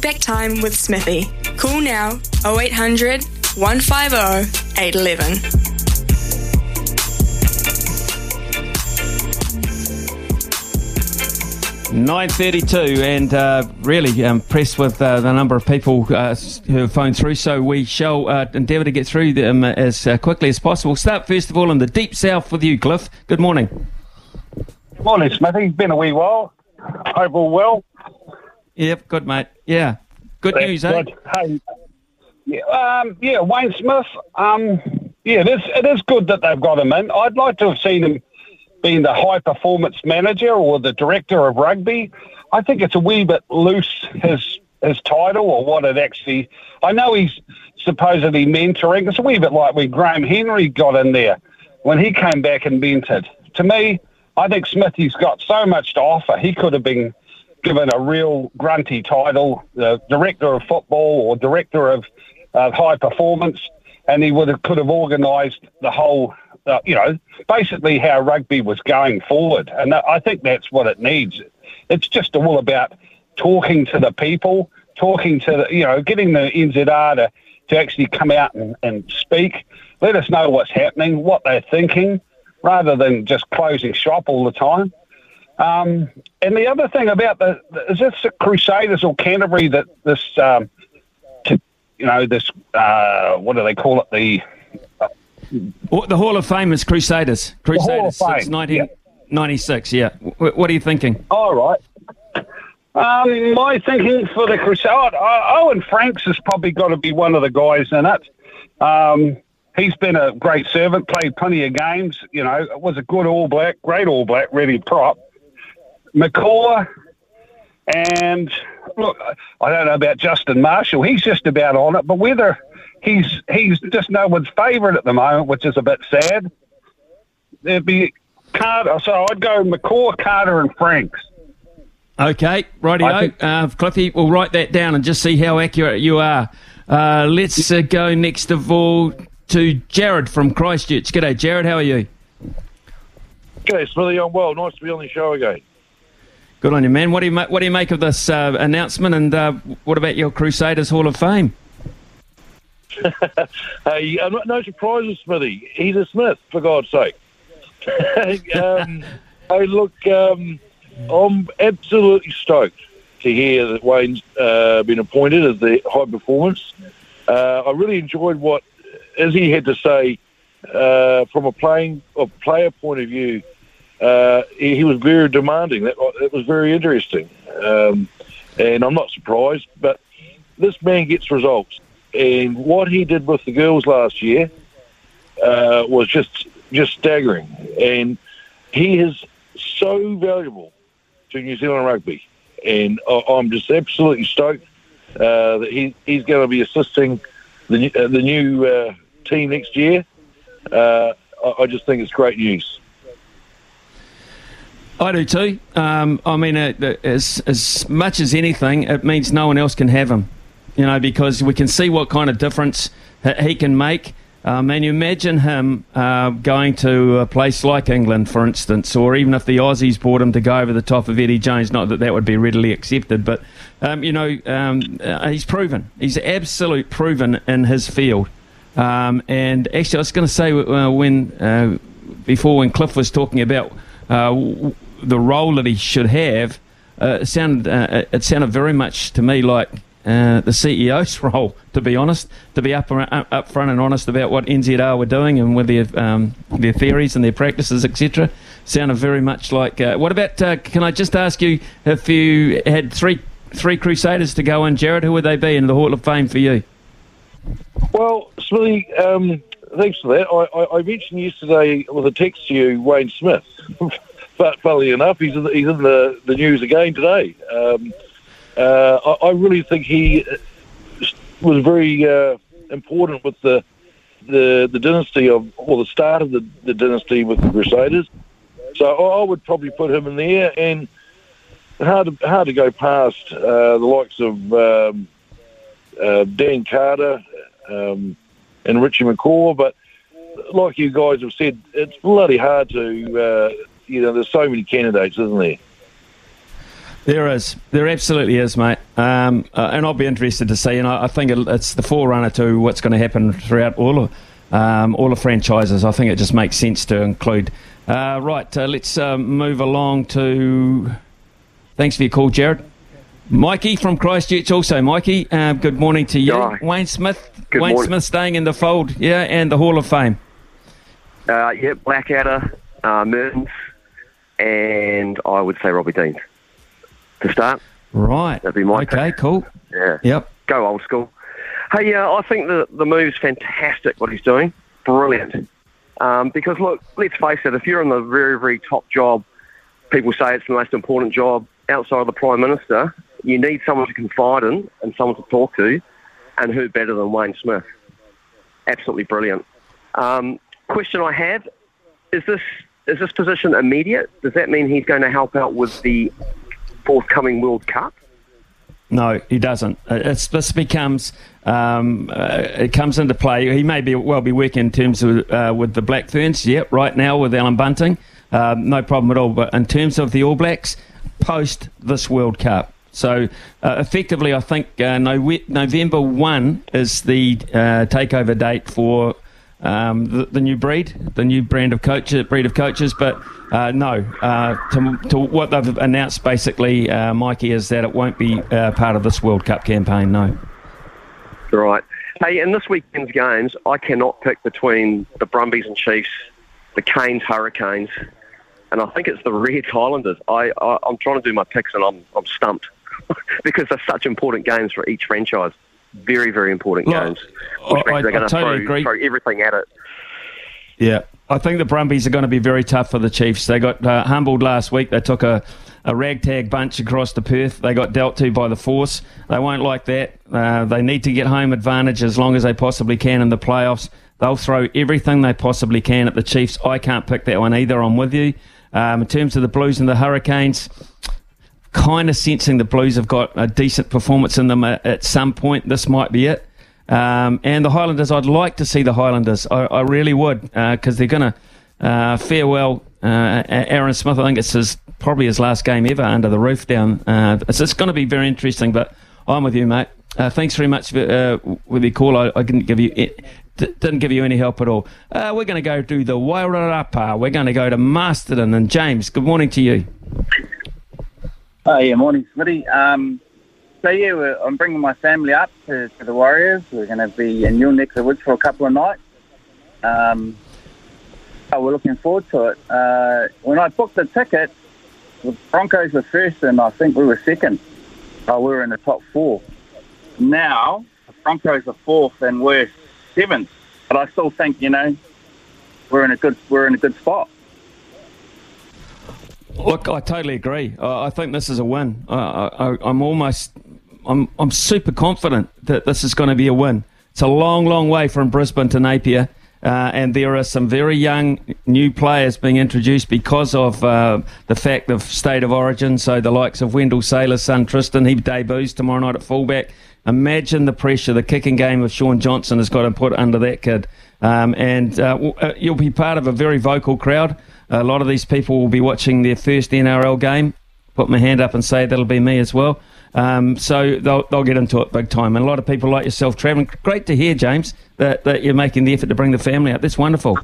Talkback time with Smithy. Call now 0800 150 811. Nine thirty-two, and uh, really impressed with uh, the number of people uh, who have phoned through. So we shall uh, endeavour to get through them as uh, quickly as possible. Start first of all in the deep south with you, Cliff. Good morning. Morning, Smithy. It's Been a wee while. Hope all well. Yep, good mate. Yeah, good news, eh? Hey, yeah, um, yeah, Wayne Smith. Um, yeah, it is, it is good that they've got him in. I'd like to have seen him being the high performance manager or the director of rugby. I think it's a wee bit loose his his title or what it actually. I know he's supposedly mentoring. It's a wee bit like when Graham Henry got in there when he came back and mentored. To me, I think Smithy's got so much to offer. He could have been given a real grunty title, the director of football or director of uh, high performance, and he would have could have organised the whole, uh, you know, basically how rugby was going forward. And I think that's what it needs. It's just all about talking to the people, talking to the, you know, getting the NZR to, to actually come out and, and speak, let us know what's happening, what they're thinking, rather than just closing shop all the time. Um, and the other thing about the, is this the Crusaders or Canterbury that this, um, to, you know, this uh, what do they call it? The Well, The Hall of Fame is Crusaders. Crusaders since 1996, yeah. W- what are you thinking? all right. Um, my thinking for the Crusade, uh, Owen Franks has probably got to be one of the guys in it. Um, he's been a great servant, played plenty of games. You know, was a good All Black, great All Black, really prop. McCaw, and look, I don't know about Justin Marshall. He's just about on it, but whether he's he's just no one's favourite at the moment, which is a bit sad. There'd be Carter, so I'd go McCaw, Carter, and Franks. Okay, I rightio. think- Uh, Cliffy, we'll write that down and just see how accurate you are. Uh, let's uh, go next of all to Jarrod from Christchurch. G'day, Jarrod. How are you? G'day, Smithy. I'm well. Nice to be on the show again. Good on you, man. What do you ma- what do you make of this uh, announcement? And uh, what about your Crusaders Hall of Fame? Hey, no- no surprises, Smithy. He's a Smith, for God's sake. um, hey, look, um, I'm absolutely stoked to hear that Wayne's uh, been appointed as the high performance. Uh, I really enjoyed what Izzy had to say uh, from a playing a player point of view. Uh, he, he was very demanding. That, that was very interesting, um, and I'm not surprised. But this man gets results, and what he did with the girls last year uh, was just just staggering. And he is so valuable to New Zealand rugby, and I- I'm just absolutely stoked uh, that he, he's going to be assisting the uh, the new uh, team next year. Uh, I, I just think it's great news. I do too. Um, I mean, uh, as as much as anything, it means no one else can have him. You know, because we can see what kind of difference he can make. Um, and you imagine him uh, going to a place like England, for instance, or even if the Aussies brought him to go over the top of Eddie Jones. Not that that would be readily accepted, but um, you know, um, uh, he's proven. He's absolute proven in his field. Um, and actually, I was going to say uh, when uh, before when Cliff was talking about uh, the role that he should have, uh, sounded uh, it sounded very much to me like uh, the CEO's role. To be honest, to be up up up front and honest about what NZR were doing and with their um, their theories and their practices, etc. Sounded very much like. Uh, what about? Uh, can I just ask you if you had three three Crusaders to go in, Jarrod? Who would they be in the Hall of Fame for you? Well, Smithy, um, thanks for that. I, I, I mentioned yesterday with a text to you Wayne Smith, but funnily enough, he's in the, he's in the, the news again today. Um, uh, I, I really think he was very uh, important with the the the dynasty of or the start of the, the dynasty with the Crusaders. So I, I would probably put him in there, and hard to, hard to go past uh, the likes of um, uh, Dan Carter um, and Richie McCaw. But like you guys have said, it's bloody hard to uh, you know. There's so many candidates, isn't there? There is. There absolutely is, mate. Um, uh, and I'll be interested to see. And I, I think it's the forerunner to what's going to happen throughout all of um, all the franchises. I think it just makes sense to include. Uh, right, uh, let's uh, move along to. Thanks for your call, Jarrod. Mikey from Christchurch, also. Mikey, uh, good morning to you. Hi. Wayne Smith. Good Wayne morning. Smith staying in the fold, yeah, and the Hall of Fame. Uh, yeah, Blackadder, uh, Mehrtens, and I would say Robbie Dean to start. Right. That'd be my Okay, pick. cool. Yeah, Yep. go old school. Hey, yeah, I think the the move's fantastic. What he's doing, brilliant. Um, because look, let's face it. If you're in the very very top job, people say it's the most important job outside of the prime minister. You need someone to confide in and someone to talk to, and who better than Wayne Smith? Absolutely brilliant. Um, question I have is this is this position immediate? Does that mean he's going to help out with the forthcoming World Cup? No, he doesn't. Uh, It's, this becomes um, uh, it comes into play. He may be well be working in terms of uh, with the Black Ferns. Yep, right now with Allan Bunting, um, no problem at all. But in terms of the All Blacks, post this World Cup. So uh, effectively, I think uh, November one is the uh, takeover date for um, the, the new breed, the new brand of coach, breed of coaches. But uh, no, uh, to, to what they've announced basically, uh, Mikey, is that it won't be uh, part of this World Cup campaign. No. Right. Hey, in this weekend's games, I cannot pick between the Brumbies and Chiefs, the Canes Hurricanes, and I think it's the Reds Highlanders. I, I I'm trying to do my picks and I'm I'm stumped because they're such important games for each franchise. Very very important Look, games. Which I- means they're going to totally throw, agree. throw everything at it. Yeah, I think the Brumbies are going to be very tough for the Chiefs. They got uh, humbled last week. They took a, a ragtag bunch across to Perth. They got dealt to by the Force. They won't like that. Uh, they need to get home advantage as long as they possibly can in the playoffs. They'll throw everything they possibly can at the Chiefs. I can't pick that one either. I'm with you. Um, in terms of the Blues and the Hurricanes, kind of sensing the Blues have got a decent performance in them at, at some point. This might be it. Um, and the Highlanders, I'd like to see the Highlanders. I, I really would, because they're going to uh, farewell uh, Aaron Smith. I think it's his probably his last game ever under the roof down. Uh, it's it's going to be very interesting. But I'm with you, mate. Uh, thanks very much for, uh, with your call. I, I didn't give you it, didn't give you any help at all. Uh, we're going to go to the Wairarapa. We're going to go to Masterton and James. Good morning to you. Oh, yeah, morning, Smitty. Um, so, yeah, I'm bringing my family up to, to the Warriors. We're going to be in your neck of the woods for a couple of nights. Um, oh, we're looking forward to it. Uh, when I booked the ticket, the Broncos were first, and I think we were second. Oh, we were in the top four. Now, the Broncos are fourth, and we're seventh. But I still think, you know, we're in a good we're in a good spot. Look, I totally agree. Uh, I think this is a win. I, I'm almost, I'm, I'm super confident that this is going to be a win. It's a long, long way from Brisbane to Napier, uh, and there are some very young new players being introduced because of uh, the fact of state of origin. So the likes of Wendell Sailor's son Tristan, he debuts tomorrow night at fullback. Imagine the pressure the kicking game of Shaun Johnson has got to put under that kid. Um, and uh, uh, you'll be part of a very vocal crowd. A lot of these people will be watching their first NRL game. Put my hand up and say that'll be me as well. Um, so they'll, they'll get into it big time. And a lot of people like yourself travelling. Great to hear, James, that, that you're making the effort to bring the family out. That's wonderful.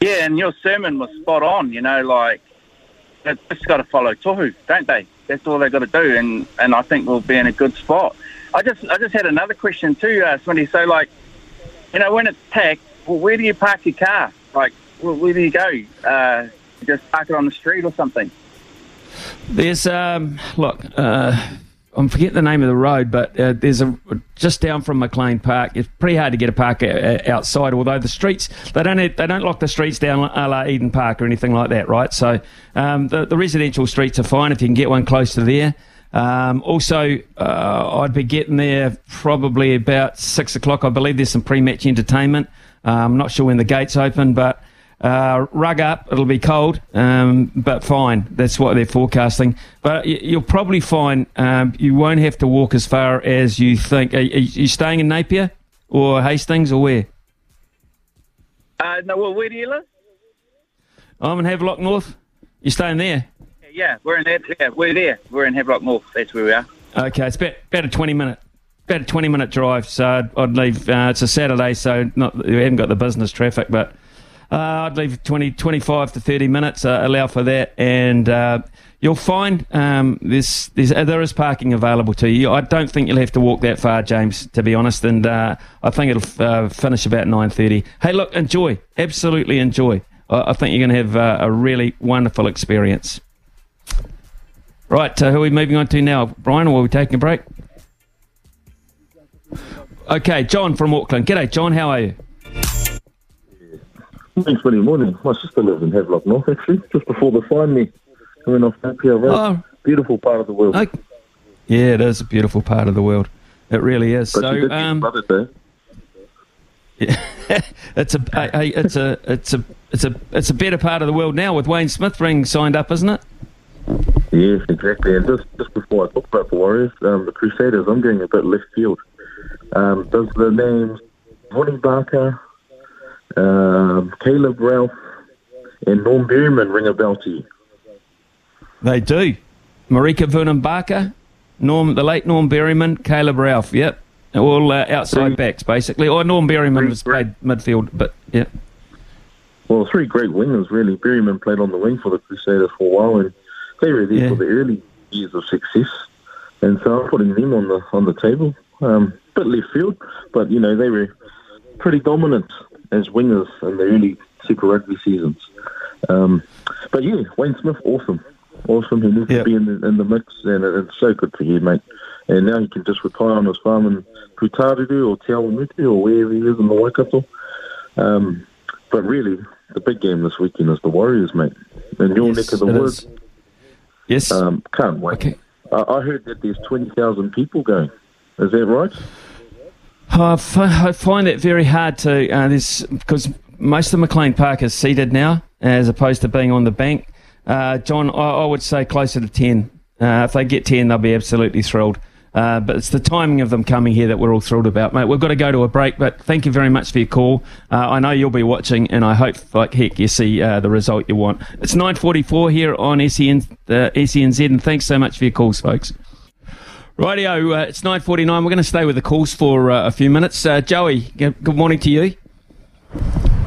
Yeah, and your sermon was spot on. You know, like they've just got to follow Tohu, don't they? That's all they've got to do, and and I think we'll be in a good spot. I just I just had another question too, uh, Smitty. So like, you know, when it's packed, well, where do you park your car? Like, where, where do you go? Uh, just park it on the street or something? There's um, look, uh, I'm forgetting the name of the road, but uh, there's a just down from McLean Park. It's pretty hard to get a park uh, outside. Although the streets they don't they don't lock the streets down a la Eden Park or anything like that, right? So um, the, the residential streets are fine if you can get one close to there. Um, also, uh, I'd be getting there probably about six o'clock. I believe there's some pre-match entertainment. Uh, I'm not sure when the gates open, but uh, rug up. It'll be cold, um, but fine. That's what they're forecasting. But you'll probably find um, you won't have to walk as far as you think. Are, you staying in Napier or Hastings or where? Uh, no, well, where do you live? I'm in Havelock North. You're staying there? Yeah, we're in that. Yeah, we're there. We're in Havelock North. That's where we are. Okay, it's about, about a 20 minute about a 20 minute drive. So I'd leave. Uh, it's a Saturday, so not we haven't got the business traffic, but I'd leave 20, 25 to 30 minutes, uh, allow for that, and uh, you'll find um, there's, uh, there is parking available to you. I don't think you'll have to walk that far, James, to be honest, and uh, I think it'll uh, finish about 9.30. Hey, look, enjoy. Absolutely enjoy. I, I think you're going to have a really wonderful experience. Right, who are we moving on to now? Brian, or are we taking a break? Okay, John from Auckland. G'day, John. How are you? Thanks, very morning. My sister lives in Havelock North, actually, just before the find me coming off Napier Road. Oh. Beautiful part of the world. Okay. Yeah, it is a beautiful part of the world. It really is. But so, um, yeah, it's a, a, it's a, it's a, it's a, it's a better part of the world now with Wayne Smith ring signed up, isn't it? Yes, exactly. And just, just before I talk about the Warriors, um, the Crusaders, I'm going a bit left field. Um, does the name Ronnie Barker, um, Caleb Ralph, and Norm Berryman ring a bell to you? They do. Marika Vunibaka, Norm, the late Norm Berryman, Caleb Ralph. Yep, all uh, outside three, backs basically. Or oh, Norm Berryman was played midfield, but yeah. Well, three great wingers really. Berryman played on the wing for the Crusaders for a while, and they were there yeah. for the early years of success. And so I'm putting them on the on the table. Um, bit left field, but you know they were pretty dominant as wingers in the early Super Rugby seasons. Um, but yeah, Wayne Smith, awesome, awesome. He needs yep. to be in the, in the mix, and it's so good for you, mate. And now he can just retire on his farm in Putaruru or Te Awamutu or wherever he is in the Waikato. Um, but really, the big game this weekend is the Warriors, mate. In your yes, neck of the woods. Yes. Um, can't wait. Okay. I, I heard that there's 20,000 people going. Is that right? I, f- I find it very hard to uh, this because most of McLean Park is seated now, as opposed to being on the bank. Uh, John, I, I, would say closer to ten. Uh, if they get ten, they'll be absolutely thrilled. Uh, but it's the timing of them coming here that we're all thrilled about, mate. We've got to go to a break, but thank you very much for your call. Uh, I know you'll be watching, and I hope, like heck, you see uh, the result you want. It's 9:44 here on SEN, uh, SENZ, and thanks so much for your calls, folks. Rightio, uh, it's 9.49. We're going to stay with the calls for uh, a few minutes. Uh, Joey, good morning to you.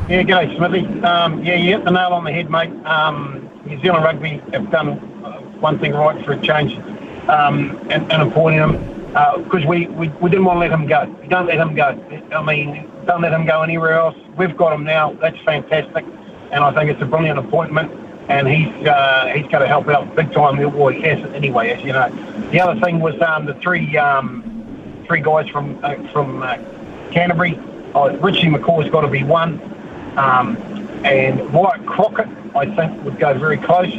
Yeah, g'day, Smithy. Um, yeah, you hit the nail on the head, mate. Um, New Zealand Rugby have done uh, one thing right for a change um, and, and appointing him because uh, we, we, we didn't want to let him go. We don't let him go. I mean, don't let him go anywhere else. We've got him now. That's fantastic. And I think it's a brilliant appointment and he's uh, he's going to help out big time. He has anyway, as you know. The other thing was um, the three um, three guys from uh, from uh, Canterbury. Oh, Richie McCaw's got to be one, um, and Wyatt Crockett I think would go very close.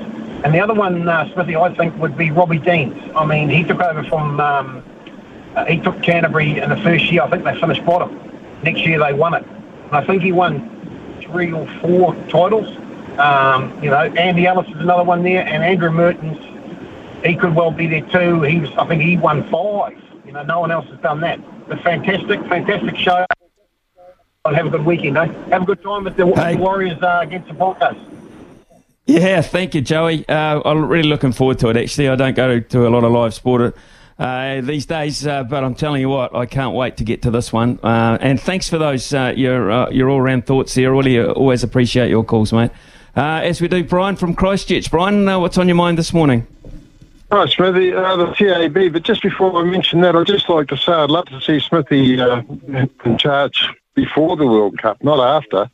And the other one, uh, Smithy, I think would be Robbie Deans. I mean, he took over from um, uh, he took Canterbury in the first year. I think they finished bottom. Next year they won it. And I think he won three or four titles. Um, you know, Andy Ellis is another one there, and Andrew Mehrtens, he could well be there too. He was, I think he won five. You know, no one else has done that. But fantastic, fantastic show. Have a good weekend, eh? Have a good time with the hey. Warriors uh, against the Broncos. Yeah, thank you, Joey. Uh, I'm really looking forward to it. Actually, I don't go to a lot of live sport uh, these days, uh, but I'm telling you what, I can't wait to get to this one. Uh, and thanks for those uh, your uh, your all round thoughts there. Really, always appreciate your calls, mate uh, as we do Brian from Christchurch. Brian, uh, what's on your mind this morning? Hi, Smithy, uh, the TAB. But just before I mention that, I'd just like to say I'd love to see Smithy uh, in charge before the World Cup, not after.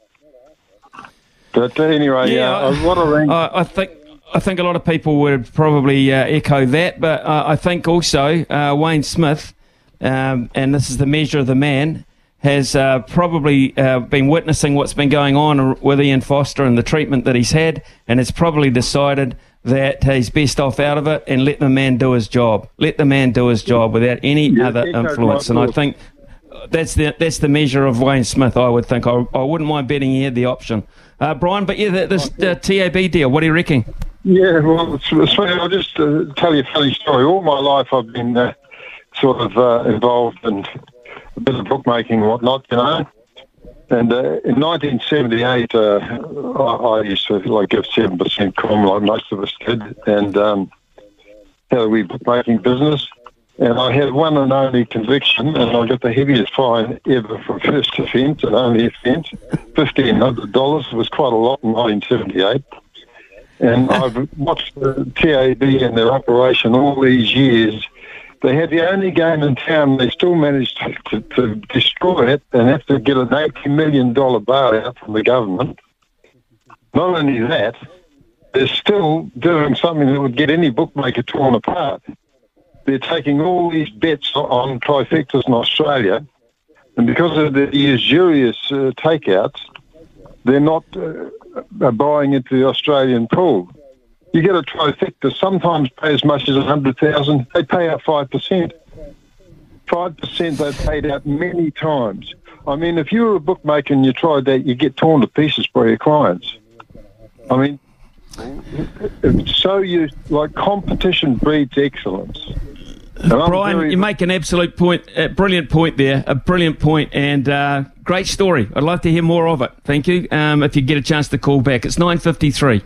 But anyway, yeah, uh, what a rank. I, I think I think a lot of people would probably uh, echo that, but I think also uh, Wayne Smith, um, and this is the measure of the man, has uh, probably uh, been witnessing what's been going on with Ian Foster and the treatment that he's had, and has probably decided that he's best off out of it and let the man do his job. Let the man do his job without any yeah, other influence. And I think that's the that's the measure of Wayne Smith. I would think. I, I wouldn't mind betting he had the option, uh, Brian. But yeah, this uh, TAB deal. What are you reckon? Yeah, well, it's, it's funny. I'll just uh, tell you a funny story. All my life, I've been uh, sort of uh, involved in a bit of bookmaking and whatnot, you know. And uh, in 1978, uh, I, I, used to like give seven percent com, like most of us did, and um, had a wee bookmaking business. And I had one and only conviction, and I got the heaviest fine ever for first offence and only offence, fifteen hundred dollars. Was quite a lot in 1978. And I've watched the TAB and their operation all these years. They had the only game in town. They still managed to, to, to destroy it and have to get an $80 million bailout from the government. Not only that, they're still doing something that would get any bookmaker torn apart. They're taking all these bets on trifectas in Australia, and because of the usurious uh, takeouts, they're not uh, buying into the Australian pool. You get a trifecta, sometimes pay as much as a 100000 They pay out 5%. 5% they've paid out many times. I mean, if you were a bookmaker and you tried that, you get torn to pieces by your clients. I mean, so you like competition breeds excellence. Brian, very... you make an absolute point, a brilliant point there, a brilliant point, and uh, great story. I'd love to hear more of it. Thank you. Um, if you get a chance to call back, it's nine fifty three.